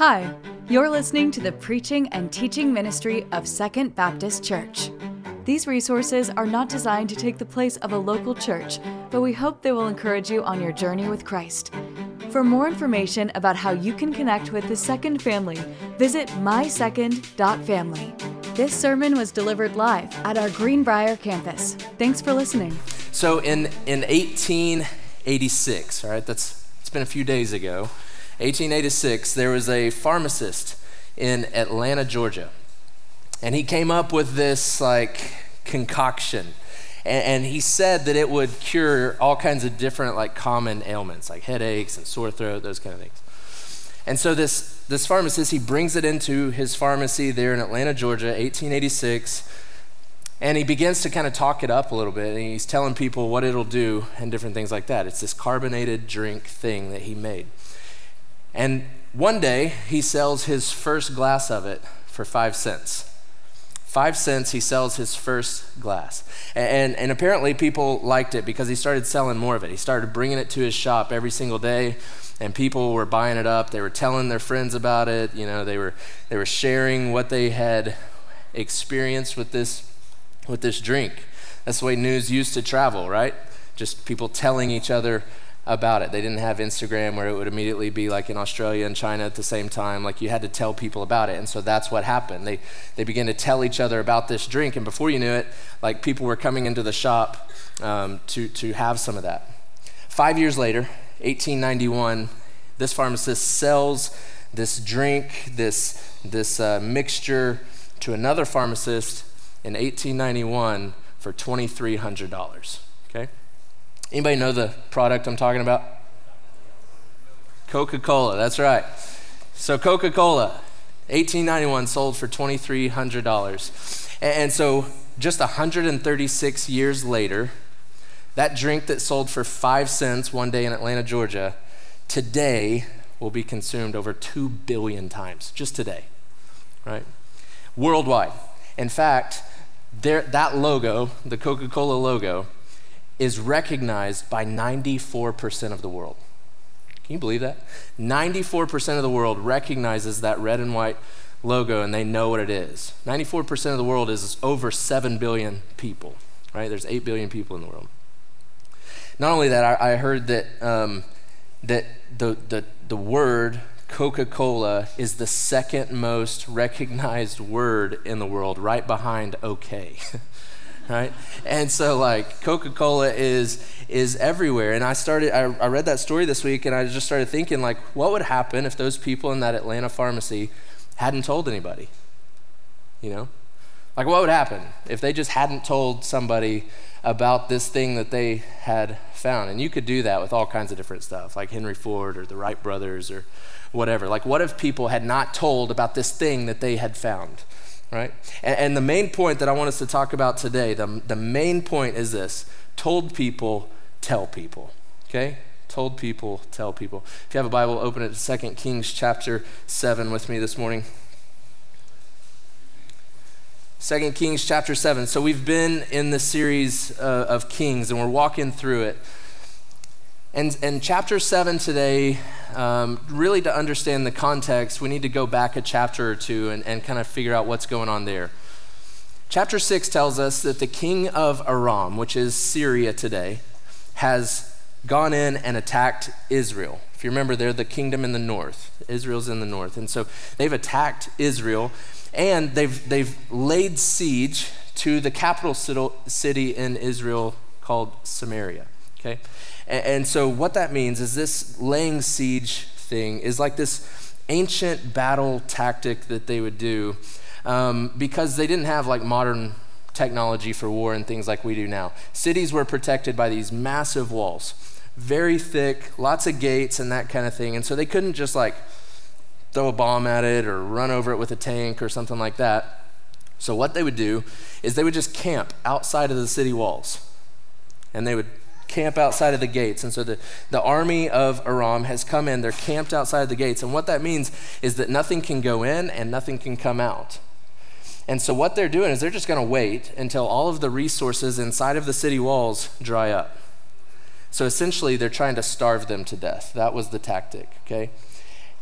Hi, you're listening to the preaching and teaching ministry of Second Baptist Church. These resources are not designed to take the place of a local church, but we hope they will encourage you on your journey with Christ. For more information about how you can connect with the Second family, visit mysecond.family. This sermon was delivered live at our Greenbrier campus. Thanks for listening. So in, in 1886, all right, that's it's been a few days ago, 1886, there was a pharmacist in Atlanta, Georgia. And he came up with this like concoction. And, and he said that it would cure all kinds of different like common ailments, like headaches and sore throat, those kind of things. And so this, this pharmacist, he brings it into his pharmacy there in Atlanta, Georgia, 1886. And he begins to kind of talk it up a little bit. And he's telling people what it'll do and different things like that. It's this carbonated drink thing that he made. And one day, he sells his first glass of it for five cents. Five cents, he sells his first glass. And, and apparently, people liked it because he started selling more of it. He started bringing it to his shop every single day, and people were buying it up. They were telling their friends about it. You know, they were, they were sharing what they had experienced with this, with this drink. That's the way news used to travel, right? Just people telling each other about it. They didn't have Instagram where it would immediately be like in Australia and China at the same time. Like you had to tell people about it. And so that's what happened. They, they began to tell each other about this drink. And before you knew it, like people were coming into the shop um, to, to have some of that. Five years later, 1891, this pharmacist sells this drink, this, this uh, mixture to another pharmacist in 1891 for $2,300. Anybody know the product I'm talking about? Coca Cola, that's right. So, Coca Cola, 1891, sold for $2,300. And so, just 136 years later, that drink that sold for five cents one day in Atlanta, Georgia, today will be consumed over 2 billion times, just today, right? Worldwide. In fact, there, that logo, the Coca Cola logo, is recognized by 94% of the world. Can you believe that? 94% of the world recognizes that red and white logo and they know what it is. 94% of the world is over 7 billion people, right? There's 8 billion people in the world. Not only that, I, I heard that, um, that the, the, the word Coca Cola is the second most recognized word in the world, right behind okay. right? And so like Coca-Cola is is everywhere. And I started I, I read that story this week and I just started thinking like what would happen if those people in that Atlanta pharmacy hadn't told anybody? You know? Like what would happen if they just hadn't told somebody about this thing that they had found? And you could do that with all kinds of different stuff, like Henry Ford or the Wright brothers or whatever. Like what if people had not told about this thing that they had found? Right? And, and, the main point that I want us to talk about today, the, the main point is this told people, tell people, okay? Told people, tell people. If you have a Bible, open it to 2 Kings chapter 7 with me this morning. 2 Kings chapter 7. So we've been in the series uh, of Kings and we're walking through it. And, and chapter 7 today, um, really to understand the context, we need to go back a chapter or two and, and kind of figure out what's going on there. Chapter 6 tells us that the king of Aram, which is Syria today, has gone in and attacked Israel. If you remember, they're the kingdom in the north. Israel's in the north. And so they've attacked Israel and they've, they've laid siege to the capital city in Israel called Samaria. Okay? And, and so, what that means is this laying siege thing is like this ancient battle tactic that they would do um, because they didn't have like modern technology for war and things like we do now. Cities were protected by these massive walls, very thick, lots of gates and that kind of thing. And so they couldn't just like throw a bomb at it or run over it with a tank or something like that. So what they would do is they would just camp outside of the city walls. And they would camp outside of the gates. And so the, the army of Aram has come in, they're camped outside the gates. And what that means is that nothing can go in and nothing can come out. And so what they're doing is they're just going to wait until all of the resources inside of the city walls dry up. So essentially, they're trying to starve them to death. That was the tactic, okay?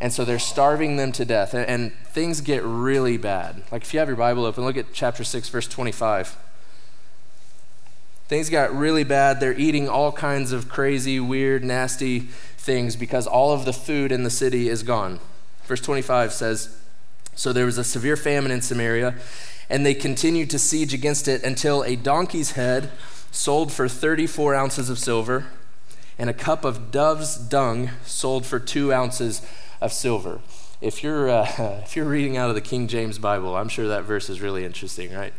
And so they're starving them to death. And, and things get really bad. Like if you have your Bible open, look at chapter 6, verse 25. Things got really bad. They're eating all kinds of crazy, weird, nasty things because all of the food in the city is gone. Verse 25 says So there was a severe famine in Samaria, and they continued to siege against it until a donkey's head sold for 34 ounces of silver, and a cup of dove's dung sold for two ounces of silver. If you're, uh, if you're reading out of the King James Bible, I'm sure that verse is really interesting, right?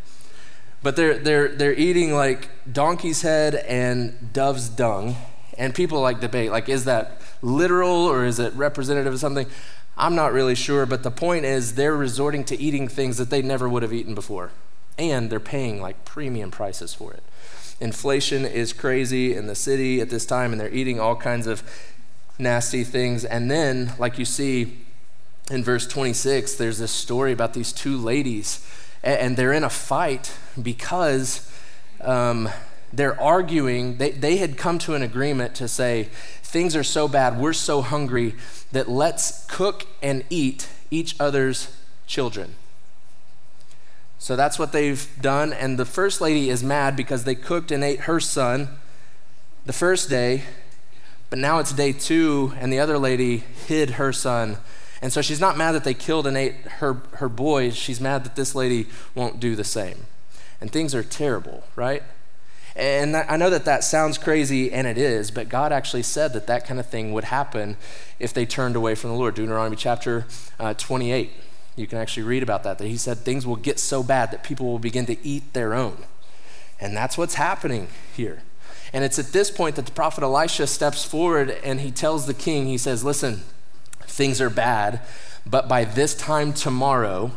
But they're, they're, they're eating like donkey's head and dove's dung. And people like debate, like, is that literal or is it representative of something? I'm not really sure, but the point is they're resorting to eating things that they never would have eaten before. And they're paying like premium prices for it. Inflation is crazy in the city at this time, and they're eating all kinds of nasty things. And then, like you see in verse 26, there's this story about these two ladies, and they're in a fight because um, they're arguing. They, they had come to an agreement to say, things are so bad, we're so hungry, that let's cook and eat each other's children. So that's what they've done. And the first lady is mad because they cooked and ate her son the first day, but now it's day two, and the other lady hid her son. And so she's not mad that they killed and ate her, her boy. She's mad that this lady won't do the same. And things are terrible, right? And I know that that sounds crazy, and it is, but God actually said that that kind of thing would happen if they turned away from the Lord. Deuteronomy chapter uh, 28. You can actually read about that, that he said things will get so bad that people will begin to eat their own. And that's what's happening here. And it's at this point that the prophet Elisha steps forward and he tells the king, he says, Listen, things are bad, but by this time tomorrow,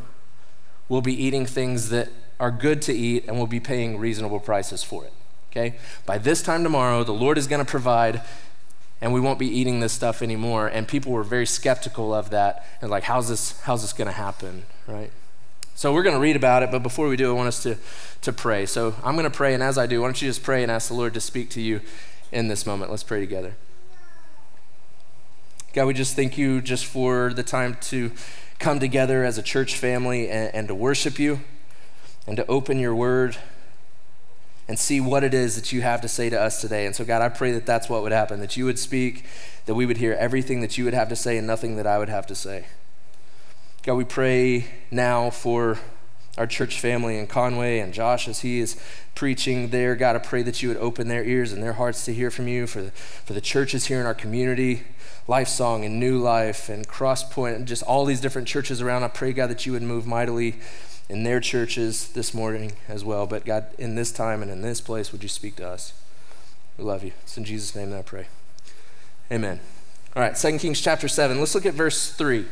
we'll be eating things that are good to eat and we'll be paying reasonable prices for it. Okay? By this time tomorrow, the Lord is going to provide and we won't be eating this stuff anymore. And people were very skeptical of that and like, how's this, how's this going to happen, right? So we're going to read about it, but before we do, I want us to, to pray. So I'm going to pray, and as I do, why don't you just pray and ask the Lord to speak to you in this moment? Let's pray together. God, we just thank you just for the time to come together as a church family and, and to worship you and to open your word and see what it is that you have to say to us today. And so, God, I pray that that's what would happen, that you would speak, that we would hear everything that you would have to say and nothing that I would have to say. God, we pray now for our church family in Conway and Josh as he is preaching there. God, I pray that you would open their ears and their hearts to hear from you for the, for the churches here in our community, Lifesong and New Life and Crosspoint, and just all these different churches around. I pray, God, that you would move mightily in their churches this morning as well. But God, in this time and in this place, would you speak to us? We love you. It's in Jesus' name that I pray. Amen. All right, 2 Kings chapter 7. Let's look at verse 3. It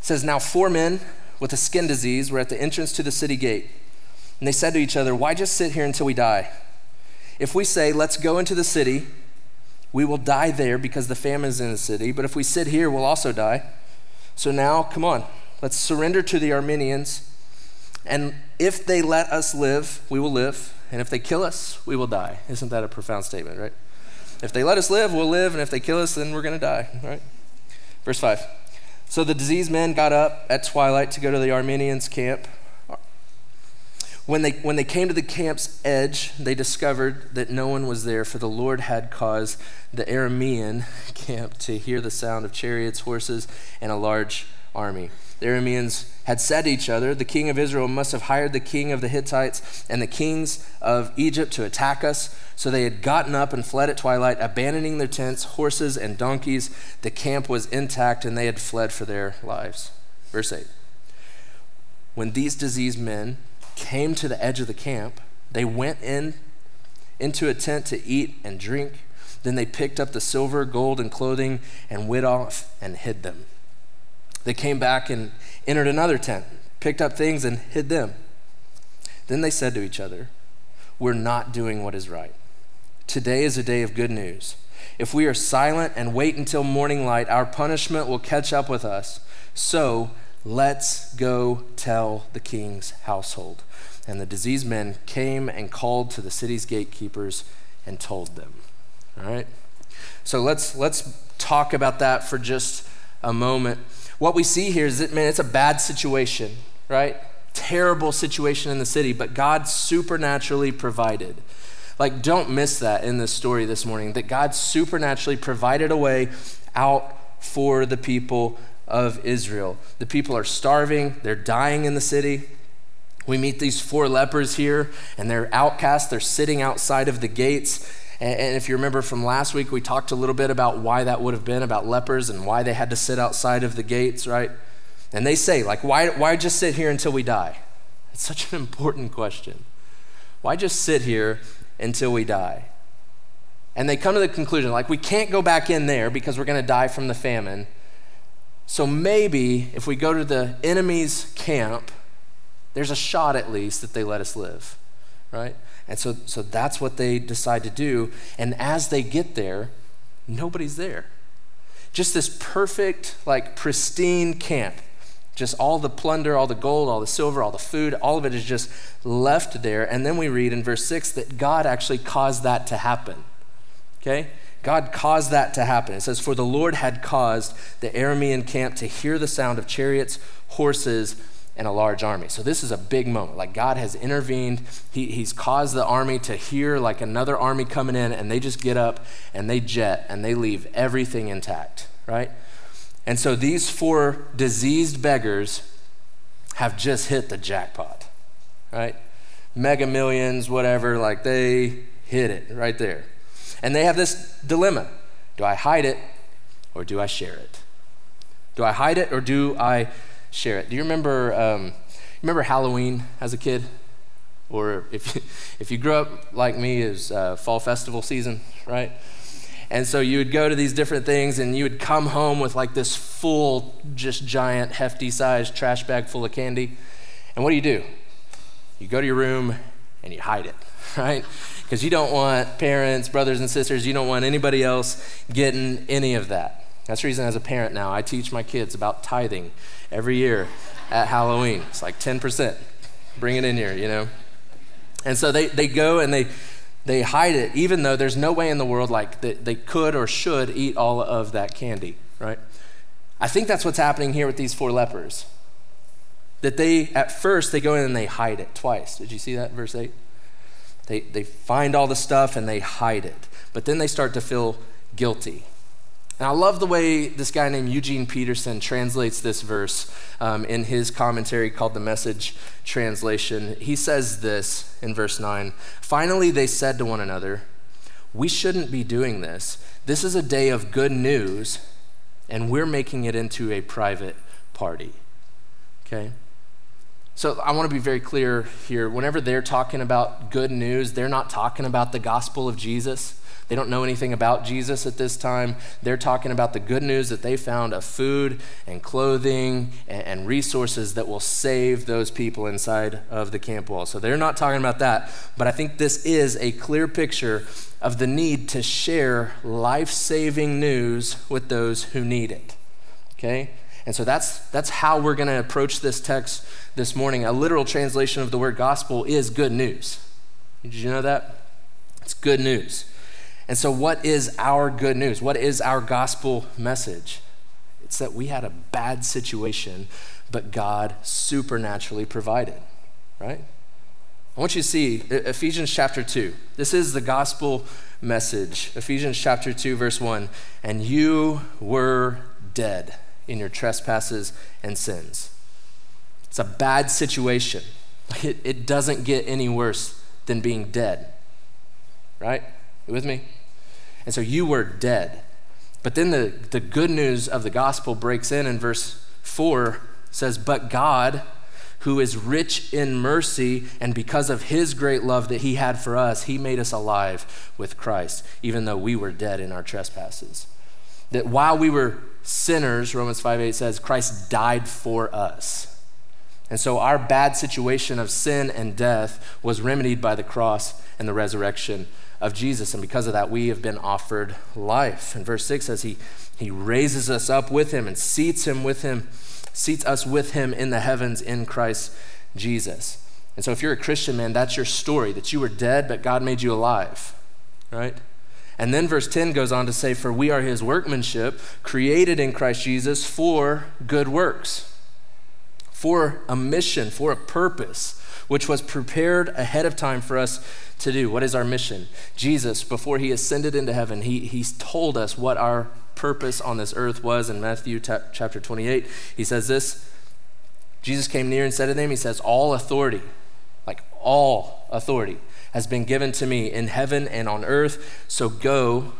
says, Now four men with a skin disease were at the entrance to the city gate. And they said to each other, Why just sit here until we die? If we say, Let's go into the city, we will die there because the famine is in the city. But if we sit here, we'll also die. So now, come on, let's surrender to the Arameans. And if they let us live, we will live. And if they kill us, we will die. Isn't that a profound statement, right? If they let us live, we'll live. And if they kill us, then we're going to die, right? Verse 5. So the diseased men got up at twilight to go to the Arameans' camp. When they, when they came to the camp's edge, they discovered that no one was there, for the Lord had caused the Aramean camp to hear the sound of chariots, horses, and a large army. The Arameans had said to each other, The king of Israel must have hired the king of the Hittites and the kings of Egypt to attack us. So they had gotten up and fled at twilight, abandoning their tents, horses, and donkeys. The camp was intact, and they had fled for their lives. Verse 8 When these diseased men came to the edge of the camp. They went in into a tent to eat and drink. Then they picked up the silver, gold, and clothing and went off and hid them. They came back and entered another tent, picked up things and hid them. Then they said to each other, We're not doing what is right. Today is a day of good news. If we are silent and wait until morning light, our punishment will catch up with us. So let's go tell the king's household. And the diseased men came and called to the city's gatekeepers and told them. All right? So let's, let's talk about that for just a moment. What we see here is that, man, it's a bad situation, right? Terrible situation in the city, but God supernaturally provided. Like, don't miss that in this story this morning, that God supernaturally provided a way out for the people of Israel. The people are starving, they're dying in the city. We meet these four lepers here, and they're outcast. They're sitting outside of the gates. And if you remember from last week, we talked a little bit about why that would have been about lepers and why they had to sit outside of the gates, right? And they say, like, why, why just sit here until we die? It's such an important question. Why just sit here until we die? And they come to the conclusion, like, we can't go back in there because we're going to die from the famine. So maybe if we go to the enemy's camp, there's a shot at least that they let us live, right? And so, so that's what they decide to do. And as they get there, nobody's there. Just this perfect, like pristine camp. Just all the plunder, all the gold, all the silver, all the food, all of it is just left there. And then we read in verse 6 that God actually caused that to happen. Okay? God caused that to happen. It says, For the Lord had caused the Aramean camp to hear the sound of chariots, horses, and a large army. So this is a big moment. Like God has intervened. He, he's caused the army to hear like another army coming in, and they just get up and they jet and they leave everything intact, right? And so these four diseased beggars have just hit the jackpot, right? Mega millions, whatever, like they hit it right there. And they have this dilemma do I hide it or do I share it? Do I hide it or do I share it. Do you remember, um, remember Halloween as a kid? Or if you, if you grew up like me, was uh, fall festival season, right? And so you would go to these different things and you would come home with like this full, just giant, hefty sized trash bag full of candy. And what do you do? You go to your room and you hide it, right? Because you don't want parents, brothers, and sisters, you don't want anybody else getting any of that. That's the reason, as a parent now, I teach my kids about tithing every year at Halloween. It's like 10%. Bring it in here, you know? And so they, they go and they, they hide it, even though there's no way in the world like that they could or should eat all of that candy, right? I think that's what's happening here with these four lepers. That they, at first, they go in and they hide it twice. Did you see that, verse 8? They, they find all the stuff and they hide it. But then they start to feel guilty. And I love the way this guy named Eugene Peterson translates this verse um, in his commentary called the Message Translation. He says this in verse 9 Finally, they said to one another, We shouldn't be doing this. This is a day of good news, and we're making it into a private party. Okay? So I want to be very clear here. Whenever they're talking about good news, they're not talking about the gospel of Jesus. They don't know anything about Jesus at this time. They're talking about the good news that they found of food and clothing and, resources that will save those people inside of the camp wall. So they're not talking about that. But I think this is a clear picture of the need to share life saving news with those who need it. Okay? And so that's, that's how we're going to approach this text this morning. A literal translation of the word gospel is good news. Did you know that? It's good news. And so, what is our good news? What is our gospel message? It's that we had a bad situation, but God supernaturally provided, right? I want you to see Ephesians chapter 2. This is the gospel message. Ephesians chapter 2, verse 1. And you were dead in your trespasses and sins. It's a bad situation. It, it doesn't get any worse than being dead, right? You with me? And so you were dead. But then the, the good news of the gospel breaks in in verse 4 says, But God, who is rich in mercy, and because of his great love that he had for us, he made us alive with Christ, even though we were dead in our trespasses. That while we were sinners, Romans 5 8 says, Christ died for us. And so our bad situation of sin and death was remedied by the cross and the resurrection of Jesus. And because of that, we have been offered life. And verse 6 says, He, he raises us up with Him and seats Him with Him, seats us with Him in the heavens in Christ Jesus. And so if you're a Christian, man, that's your story that you were dead, but God made you alive, right? And then verse 10 goes on to say, For we are his workmanship, created in Christ Jesus for good works, for a mission, for a purpose, which was prepared ahead of time for us to do. What is our mission? Jesus, before he ascended into heaven, he, he's told us what our purpose on this earth was in Matthew t- chapter 28. He says this Jesus came near and said to them, He says, All authority, like all authority, has been given to me in heaven and on earth. So go,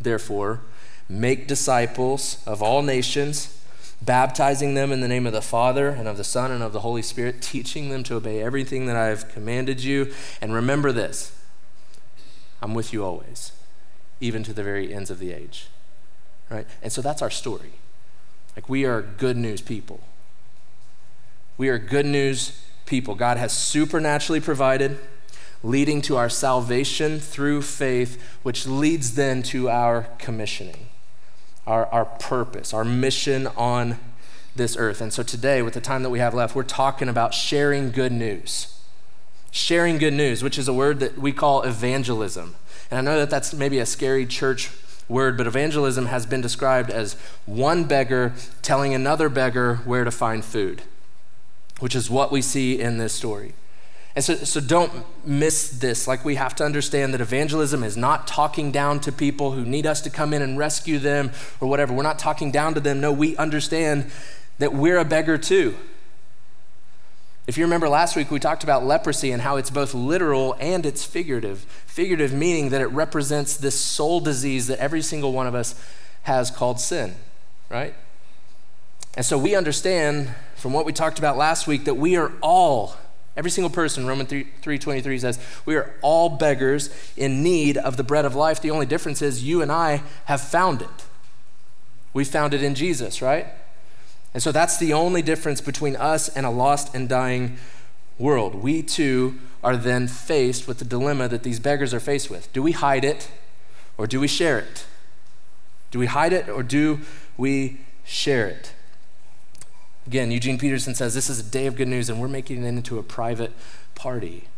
therefore, make disciples of all nations, baptizing them in the name of the Father and of the Son and of the Holy Spirit, teaching them to obey everything that I have commanded you. And remember this I'm with you always, even to the very ends of the age. Right? And so that's our story. Like we are good news people. We are good news people. God has supernaturally provided, leading to our salvation through faith, which leads then to our commissioning, our, our purpose, our mission on this earth. And so today, with the time that we have left, we're talking about sharing good news. Sharing good news, which is a word that we call evangelism. And I know that that's maybe a scary church word, but evangelism has been described as one beggar telling another beggar where to find food which is what we see in this story. And so, so don't miss this. Like, we have to understand that evangelism is not talking down to people who need us to come in and rescue them or whatever. We're not talking down to them. No, we understand that we're a beggar too. If you remember last week, we talked about leprosy and how it's both literal and it's figurative. Figurative meaning that it represents this soul disease that every single one of us has called sin, right? And so we understand from what we talked about last week that we are all every single person Romans 3, 3.23 says we are all beggars in need of the bread of life. The only difference is you and I have found it. We found it in Jesus, right? And so that's the only difference between us and a lost and dying world. We too are then faced with the dilemma that these beggars are faced with. Do we hide it or do we share it? Do we hide it or do we share it? Again, Eugene Peterson says this is a day of good news and we're making it into a private party.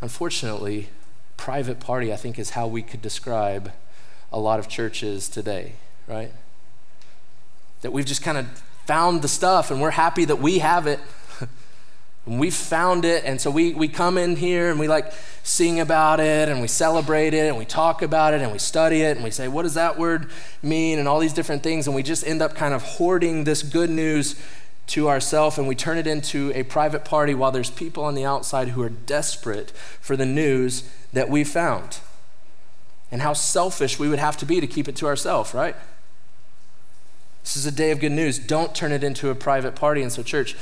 Unfortunately, private party, I think, is how we could describe a lot of churches today, right? That we've just kind of found the stuff and we're happy that we have it. And we found it, and so we, we come in here and we like sing about it and we celebrate it and we talk about it and we study it and we say, what does that word mean? And all these different things. And we just end up kind of hoarding this good news to ourselves and we turn it into a private party while there's people on the outside who are desperate for the news that we found. And how selfish we would have to be to keep it to ourselves, right? This is a day of good news. Don't turn it into a private party. And so, church,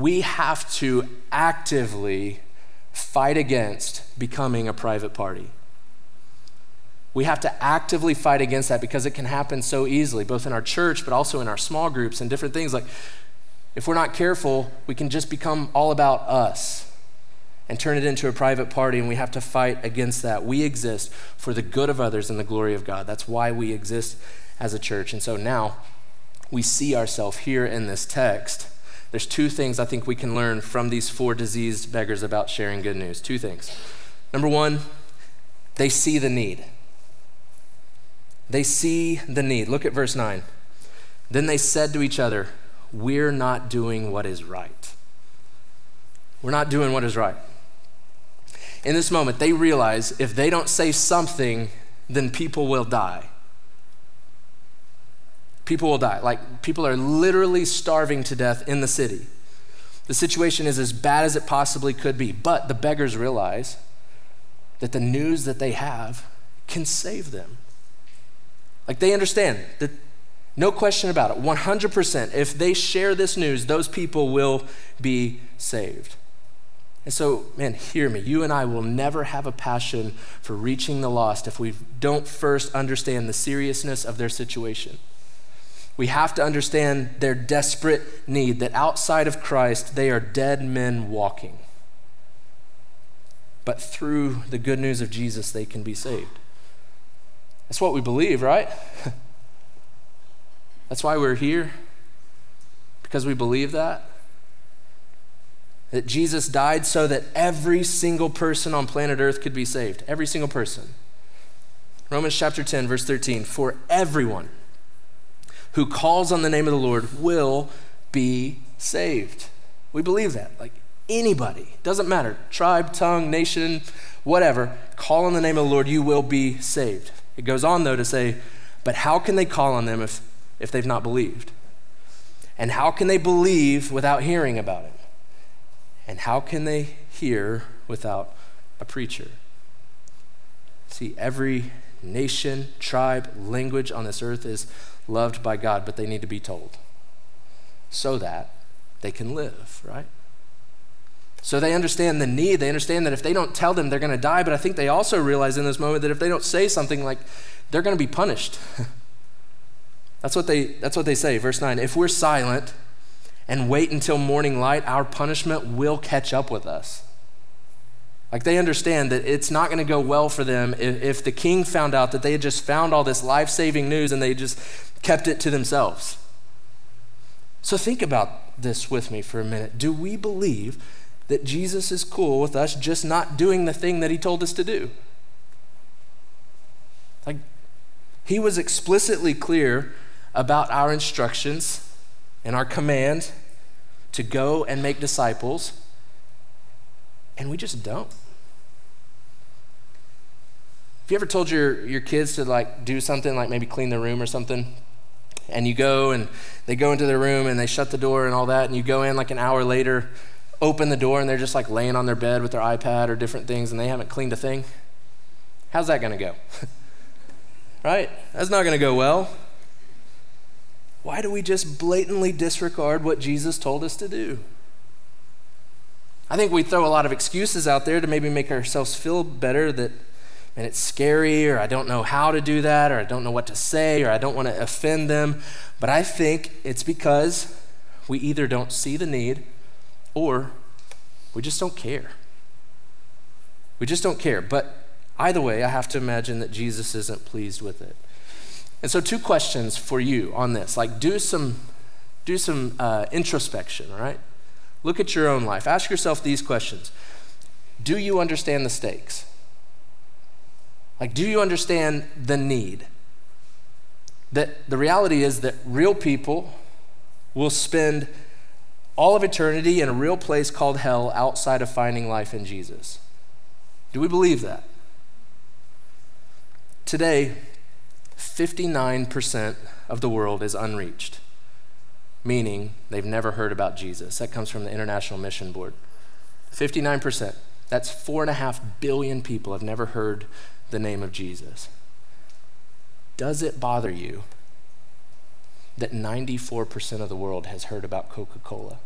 we have to actively fight against becoming a private party. We have to actively fight against that because it can happen so easily, both in our church, but also in our small groups and different things. Like, if we're not careful, we can just become all about us and turn it into a private party, and we have to fight against that. We exist for the good of others and the glory of God. That's why we exist as a church. And so now we see ourselves here in this text there's two things I think we can learn from these four diseased beggars about sharing good news. Two things. Number one, they see the need. They see the need. Look at verse 9. Then they said to each other, We're not doing what is right. We're not doing what is right. In this moment, they realize if they don't say something, then people will die people will die. Like, people are literally starving to death in the city. The situation is as bad as it possibly could be. But the beggars realize that the news that they have can save them. Like, they understand that no question about it, 100%, if they share this news, those people will be saved. And so, man, hear me. You and I will never have a passion for reaching the lost if we don't first understand the seriousness of their situation we have to understand their desperate need that outside of Christ, they are dead men walking. But through the good news of Jesus, they can be saved. That's what we believe, right? That's why we're here, because we believe that. That Jesus died so that every single person on planet Earth could be saved. Every single person. Romans chapter 10, verse 13. For everyone who calls on the name of the Lord will be saved. We believe that. Like anybody, doesn't matter, tribe, tongue, nation, whatever, call on the name of the Lord, you will be saved. It goes on, though, to say, but how can they call on them if, if they've not believed? And how can they believe without hearing about it? And how can they hear without a preacher? See, every nation, tribe, language on this earth is loved by God, but they need to be told so that they can live, right? So they understand the need. They understand that if they don't tell them, they're going to die. But I think they also realize in this moment that if they don't say something, like they're going to be punished. that's what they that's what they say. Verse nine: If we're silent and wait until morning light, our punishment will catch up with us. Like they understand that it's not going to go well for them if, if the king found out that they had just found all this life saving news and they just kept it to themselves. So think about this with me for a minute. Do we believe that Jesus is cool with us just not doing the thing that he told us to do? Like, he was explicitly clear about our instructions and our command to go and make disciples, and we just don't. Have you ever told your, your kids to like do something like maybe clean their room or something? And you go and they go into their room and they shut the door and all that, and you go in like an hour later, open the door, and they're just like laying on their bed with their iPad or different things, and they haven't cleaned a thing. How's that gonna go? right? That's not gonna go well. Why do we just blatantly disregard what Jesus told us to do? I think we throw a lot of excuses out there to maybe make ourselves feel better that and it's scary, or I don't know how to do that, or I don't know what to say, or I don't want to offend them. But I think it's because we either don't see the need or we just don't care. We just don't care. But either way, I have to imagine that Jesus isn't pleased with it. And so, two questions for you on this. Like, do some, do some uh, introspection, all right? Look at your own life. Ask yourself these questions Do you understand the stakes? Like, do you understand the need? That the reality is that real people will spend all of eternity in a real place called hell outside of finding life in Jesus. Do we believe that? Today, 59% of the world is unreached, meaning they've never heard about Jesus. That comes from the International Mission Board. 59%. That's four and a half billion people have never heard the name of Jesus. Does it bother you that 94% of the world has heard about Coca Cola?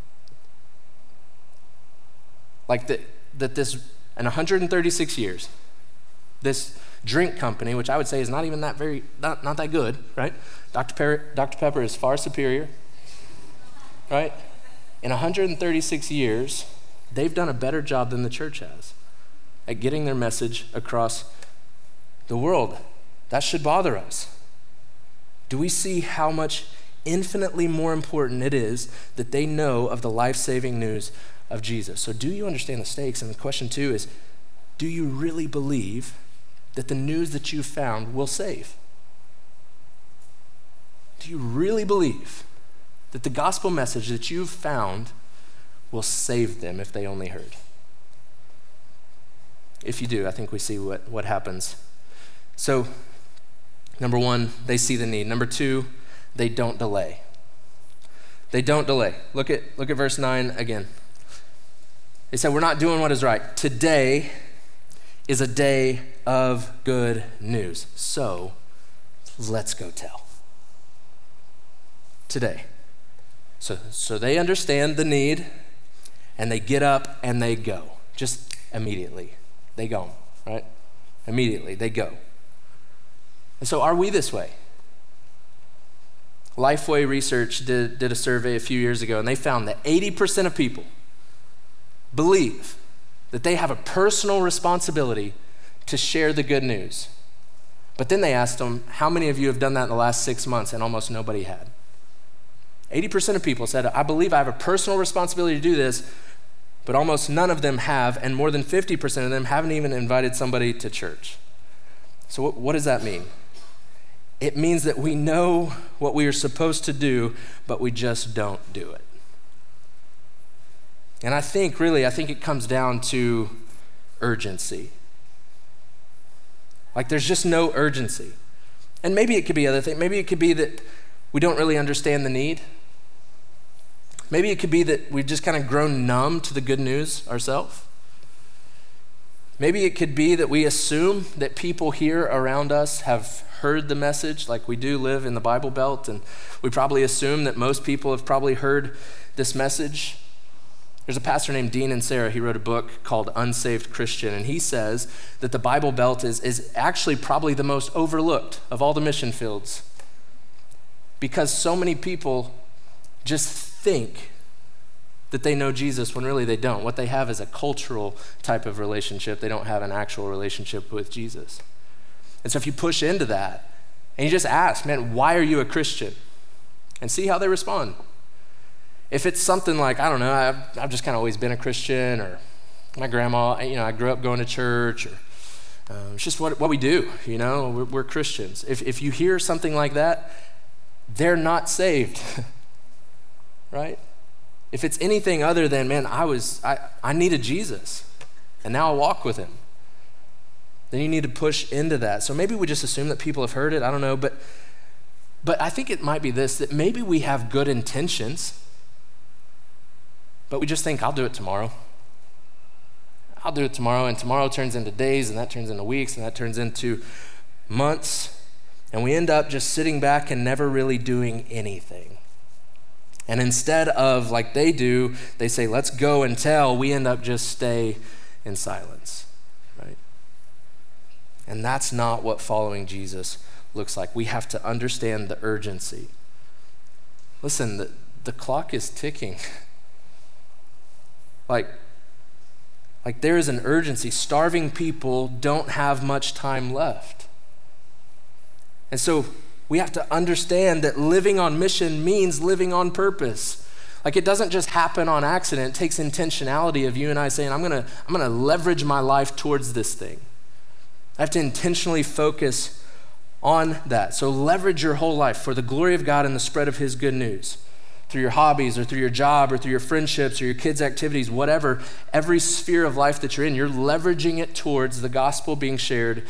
Like that, that this, in 136 years, this drink company, which I would say is not even that very, not, not that good, right? Dr. Pepper, Dr. Pepper is far superior, right? In 136 years, they've done a better job than the church has at getting their message across the world. That should bother us. Do we see how much infinitely more important it is that they know of the life saving news of Jesus? So, do you understand the stakes? And the question, too, is do you really believe that the news that you found will save? Do you really believe that the gospel message that you've found will save them if they only heard? If you do, I think we see what, what happens so, number one, they see the need. Number two, they don't delay. They don't delay. Look at, look at verse 9 again. They said, We're not doing what is right. Today is a day of good news. So, let's go tell. Today. So, so they understand the need and they get up and they go. Just immediately. They go, right? Immediately, they go. And so, are we this way? Lifeway Research did, did a survey a few years ago, and they found that 80% of people believe that they have a personal responsibility to share the good news. But then they asked them, How many of you have done that in the last six months? And almost nobody had. 80% of people said, I believe I have a personal responsibility to do this, but almost none of them have, and more than 50% of them haven't even invited somebody to church. So, what, what does that mean? It means that we know what we are supposed to do, but we just don't do it. And I think, really, I think it comes down to urgency. Like, there's just no urgency. And maybe it could be other things. Maybe it could be that we don't really understand the need. Maybe it could be that we've just kind of grown numb to the good news ourselves. Maybe it could be that we assume that people here around us have heard the message, like we do live in the Bible Belt, and we probably assume that most people have probably heard this message. There's a pastor named Dean Inserra. He wrote a book called Unsaved Christian, and he says that the Bible Belt is, is actually probably the most overlooked of all the mission fields because so many people just think that they know Jesus when really they don't. What they have is a cultural type of relationship, they don't have an actual relationship with Jesus. And so if you push into that and you just ask, man, why are you a Christian? And see how they respond. If it's something like, I don't know, I've, I've just kind of always been a Christian, or my grandma, you know, I grew up going to church, or uh, it's just what, what we do, you know, we're, we're Christians. If, if you hear something like that, they're not saved, right? if it's anything other than, man, I was, I, I needed Jesus and now I walk with him, then you need to push into that. So maybe we just assume that people have heard it. I don't know. But, but I think it might be this that maybe we have good intentions, but we just think, I'll do it tomorrow. I'll do it tomorrow. And tomorrow turns into days, and that turns into weeks, and that turns into months. And we end up just sitting back and never really doing anything. And instead of, like they do, they say, let's go and tell, we end up just stay in silence, right? And that's not what following Jesus looks like. We have to understand the urgency. Listen, the, the clock is ticking. like, like there is an urgency. Starving people don't have much time left. And so we have to understand that living on mission means living on purpose. Like it doesn't just happen on accident. It takes intentionality of you and I saying, I'm gonna, I'm gonna leverage my life towards this thing. I have to intentionally focus on that. So leverage your whole life for the glory of God and the spread of his good news. Through your hobbies or through your job or through your friendships or your kids' activities, whatever, every sphere of life that you're in, you're leveraging it towards the gospel being shared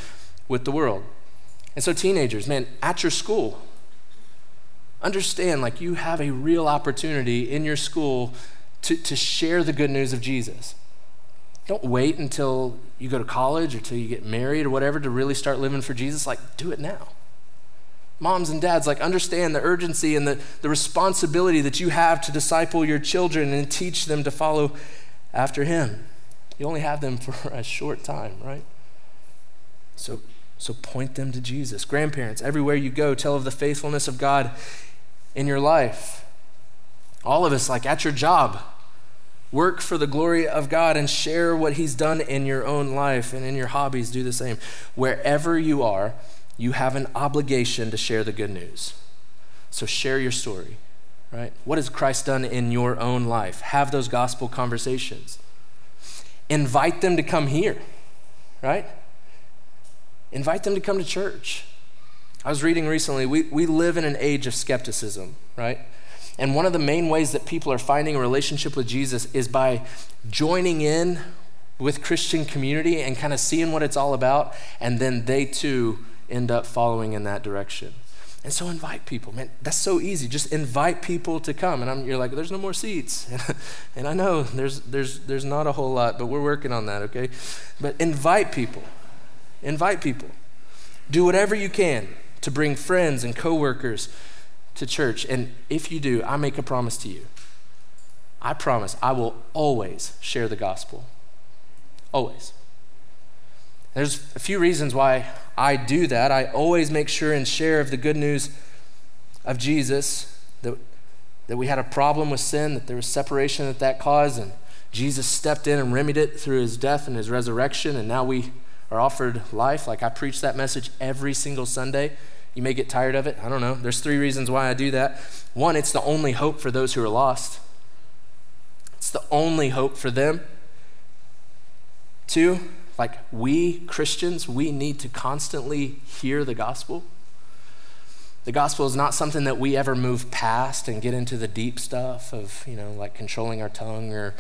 with the world. And so, teenagers, man, at your school, understand like you have a real opportunity in your school to, to share the good news of Jesus. Don't wait until you go to college or till you get married or whatever to really start living for Jesus. Like, do it now. Moms and dads, like, understand the urgency and the, the responsibility that you have to disciple your children and teach them to follow after Him. You only have them for a short time, right? So so point them to Jesus. Grandparents, everywhere you go, tell of the faithfulness of God in your life. All of us, like at your job, work for the glory of God and share what He's done in your own life and in your hobbies, do the same. Wherever you are, you have an obligation to share the good news. So share your story, right? What has Christ done in your own life? Have those gospel conversations. Invite them to come here, right? Invite them to come to church. I was reading recently, we, we live in an age of skepticism, right? And one of the main ways that people are finding a relationship with Jesus is by joining in with Christian community and kind of seeing what it's all about, and then they too end up following in that direction. And so invite people, man. That's so easy. Just invite people to come. And I'm, you're like, there's no more seats. and I know there's, there's, there's not a whole lot, but we're working on that, okay? But invite people. Invite people. Do whatever you can to bring friends and coworkers to church. And if you do, I make a promise to you. I promise I will always share the gospel. Always. There's a few reasons why I do that. I always make sure and share of the good news of Jesus that, that we had a problem with sin, that there was separation that that caused, and Jesus stepped in and remedied it through his death and his resurrection, and now we are offered life. Like I preach that message every single Sunday. You may get tired of it. I don't know. There's three reasons why I do that. One, it's the only hope for those who are lost, it's the only hope for them. Two, Like, we Christians, we need to constantly hear the gospel. The gospel is not something that we ever move past and get into the deep stuff of, you know, like controlling our tongue or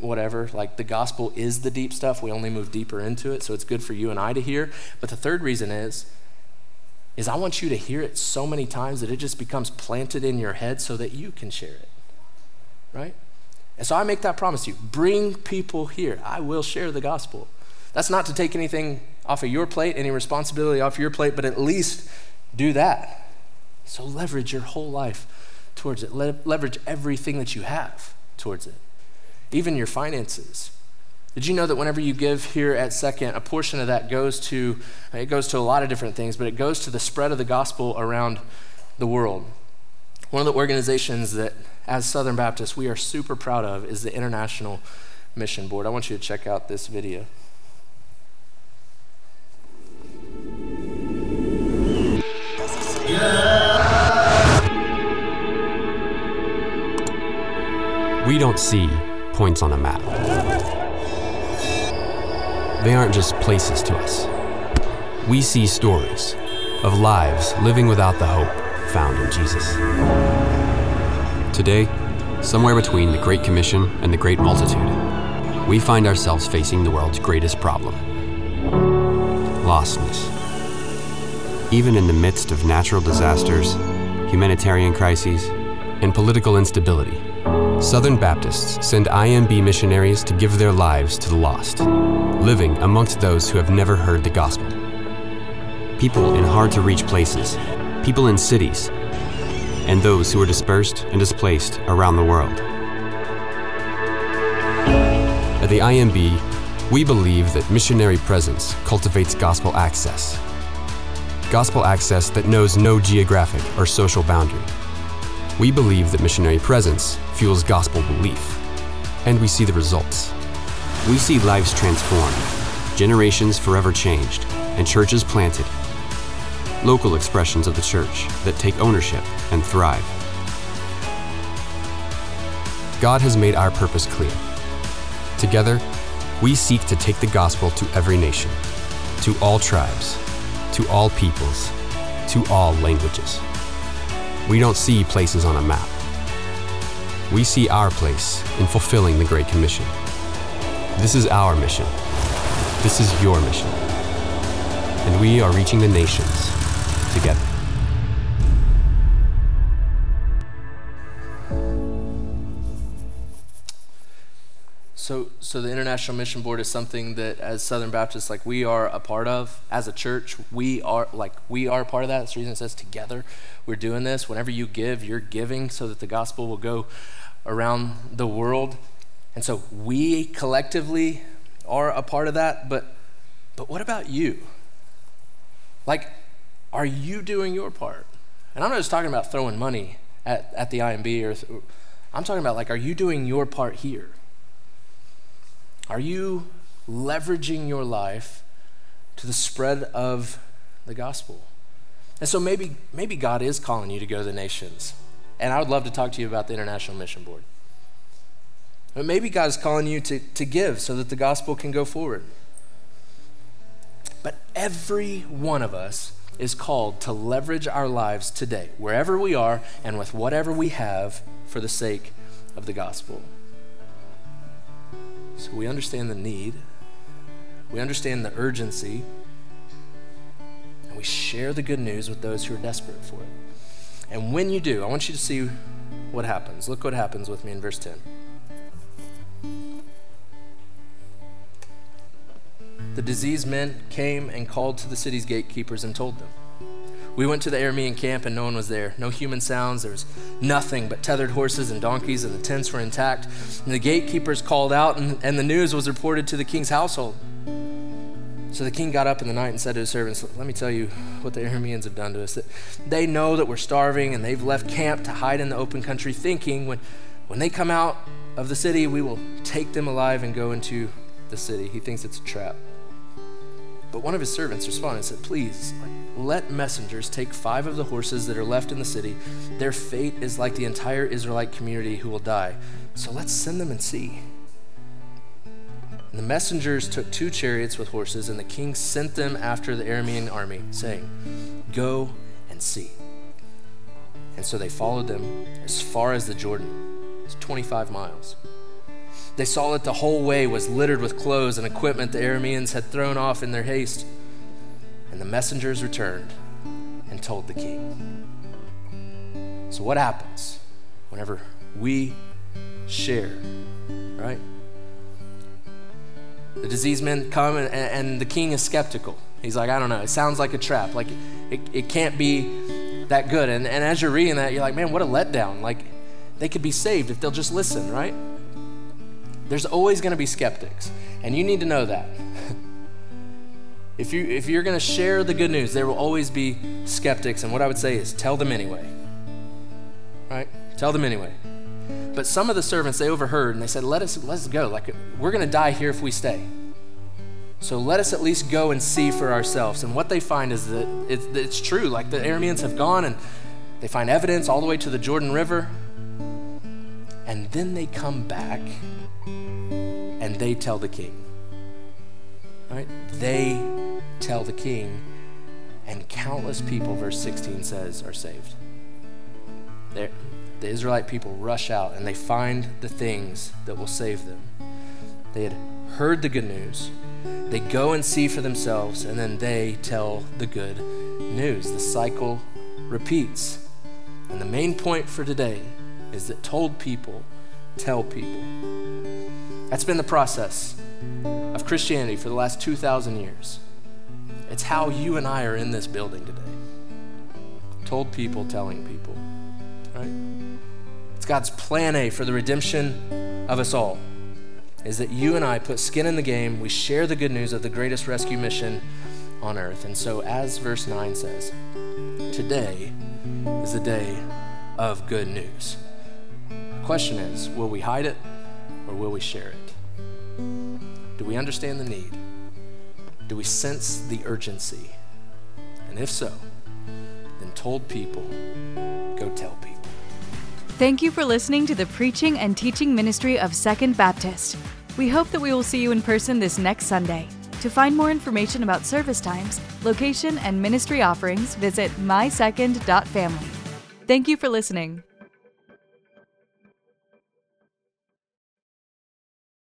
whatever. Like, the gospel is the deep stuff. We only move deeper into it, so it's good for you and I to hear. But the third reason is, is I want you to hear it so many times that it just becomes planted in your head so that you can share it. Right? And so I make that promise to you. Bring people here. I will share the gospel. That's not to take anything off of your plate, any responsibility off your plate, but at least do that. So leverage your whole life towards it. Le- leverage everything that you have towards it, even your finances. Did you know that whenever you give here at Second, a portion of that goes to it goes to a lot of different things, but it goes to the spread of the gospel around the world. One of the organizations that as Southern Baptists we are super proud of is the International Mission Board. I want you to check out this video. We don't see points on a map. They aren't just places to us. We see stories of lives living without the hope found in Jesus. Today, somewhere between the Great Commission and the Great Multitude, we find ourselves facing the world's greatest problem lostness. Even in the midst of natural disasters, humanitarian crises, and political instability, Southern Baptists send IMB missionaries to give their lives to the lost, living amongst those who have never heard the gospel. People in hard to reach places, people in cities, and those who are dispersed and displaced around the world. At the IMB, we believe that missionary presence cultivates gospel access. Gospel access that knows no geographic or social boundary. We believe that missionary presence fuels gospel belief, and we see the results. We see lives transformed, generations forever changed, and churches planted. Local expressions of the church that take ownership and thrive. God has made our purpose clear. Together, we seek to take the gospel to every nation, to all tribes, to all peoples, to all languages. We don't see places on a map. We see our place in fulfilling the Great Commission. This is our mission. This is your mission. And we are reaching the nations together. So, the International Mission Board is something that, as Southern Baptists, like we are a part of as a church. We are like we are a part of that. That's the reason it says together. We're doing this. Whenever you give, you're giving so that the gospel will go around the world. And so we collectively are a part of that. But, but what about you? Like, are you doing your part? And I'm not just talking about throwing money at, at the IMB, or th- I'm talking about like, are you doing your part here? Are you leveraging your life to the spread of the gospel? And so maybe, maybe God is calling you to go to the nations. And I would love to talk to you about the International Mission Board. But maybe God is calling you to, to give so that the gospel can go forward. But every one of us is called to leverage our lives today, wherever we are and with whatever we have, for the sake of the gospel. So we understand the need, we understand the urgency, and we share the good news with those who are desperate for it. And when you do, I want you to see what happens. Look what happens with me in verse 10. The diseased men came and called to the city's gatekeepers and told them. We went to the Aramean camp and no one was there. No human sounds. There was nothing but tethered horses and donkeys, and the tents were intact. And the gatekeepers called out, and, and the news was reported to the king's household. So the king got up in the night and said to his servants, Let me tell you what the Arameans have done to us. That they know that we're starving, and they've left camp to hide in the open country, thinking when, when they come out of the city, we will take them alive and go into the city. He thinks it's a trap. But one of his servants responded and said, Please, let messengers take five of the horses that are left in the city. Their fate is like the entire Israelite community who will die. So let's send them and see. And the messengers took two chariots with horses, and the king sent them after the Aramean army, saying, Go and see. And so they followed them as far as the Jordan. It's 25 miles. They saw that the whole way was littered with clothes and equipment the Arameans had thrown off in their haste. And the messengers returned and told the king. So, what happens whenever we share, right? The diseased men come, and, and the king is skeptical. He's like, I don't know. It sounds like a trap. Like, it, it can't be that good. And, and as you're reading that, you're like, man, what a letdown. Like, they could be saved if they'll just listen, right? There's always going to be skeptics. And you need to know that. If, you, if you're going to share the good news, there will always be skeptics. And what I would say is tell them anyway. Right? Tell them anyway. But some of the servants they overheard and they said, "Let us let us go. Like we're going to die here if we stay. So let us at least go and see for ourselves." And what they find is that it's, it's true. Like the Arameans have gone and they find evidence all the way to the Jordan River, and then they come back and they tell the king. Right? They tell the king, and countless people, verse 16 says, are saved. There, the Israelite people rush out and they find the things that will save them. They had heard the good news. They go and see for themselves, and then they tell the good news. The cycle repeats. And the main point for today is that told people tell people. That's been the process Christianity for the last 2,000 years. It's how you and I are in this building today. Told people telling people, right? It's God's plan A for the redemption of us all. Is that you and I put skin in the game, we share the good news of the greatest rescue mission on earth. And so, as verse 9 says, today is the day of good news. The question is will we hide it or will we share it? Do we understand the need? Do we sense the urgency? And if so, then told people, go tell people. Thank you for listening to the preaching and teaching ministry of Second Baptist. We hope that we will see you in person this next Sunday. To find more information about service times, location, and ministry offerings, visit mysecond.family. Thank you for listening.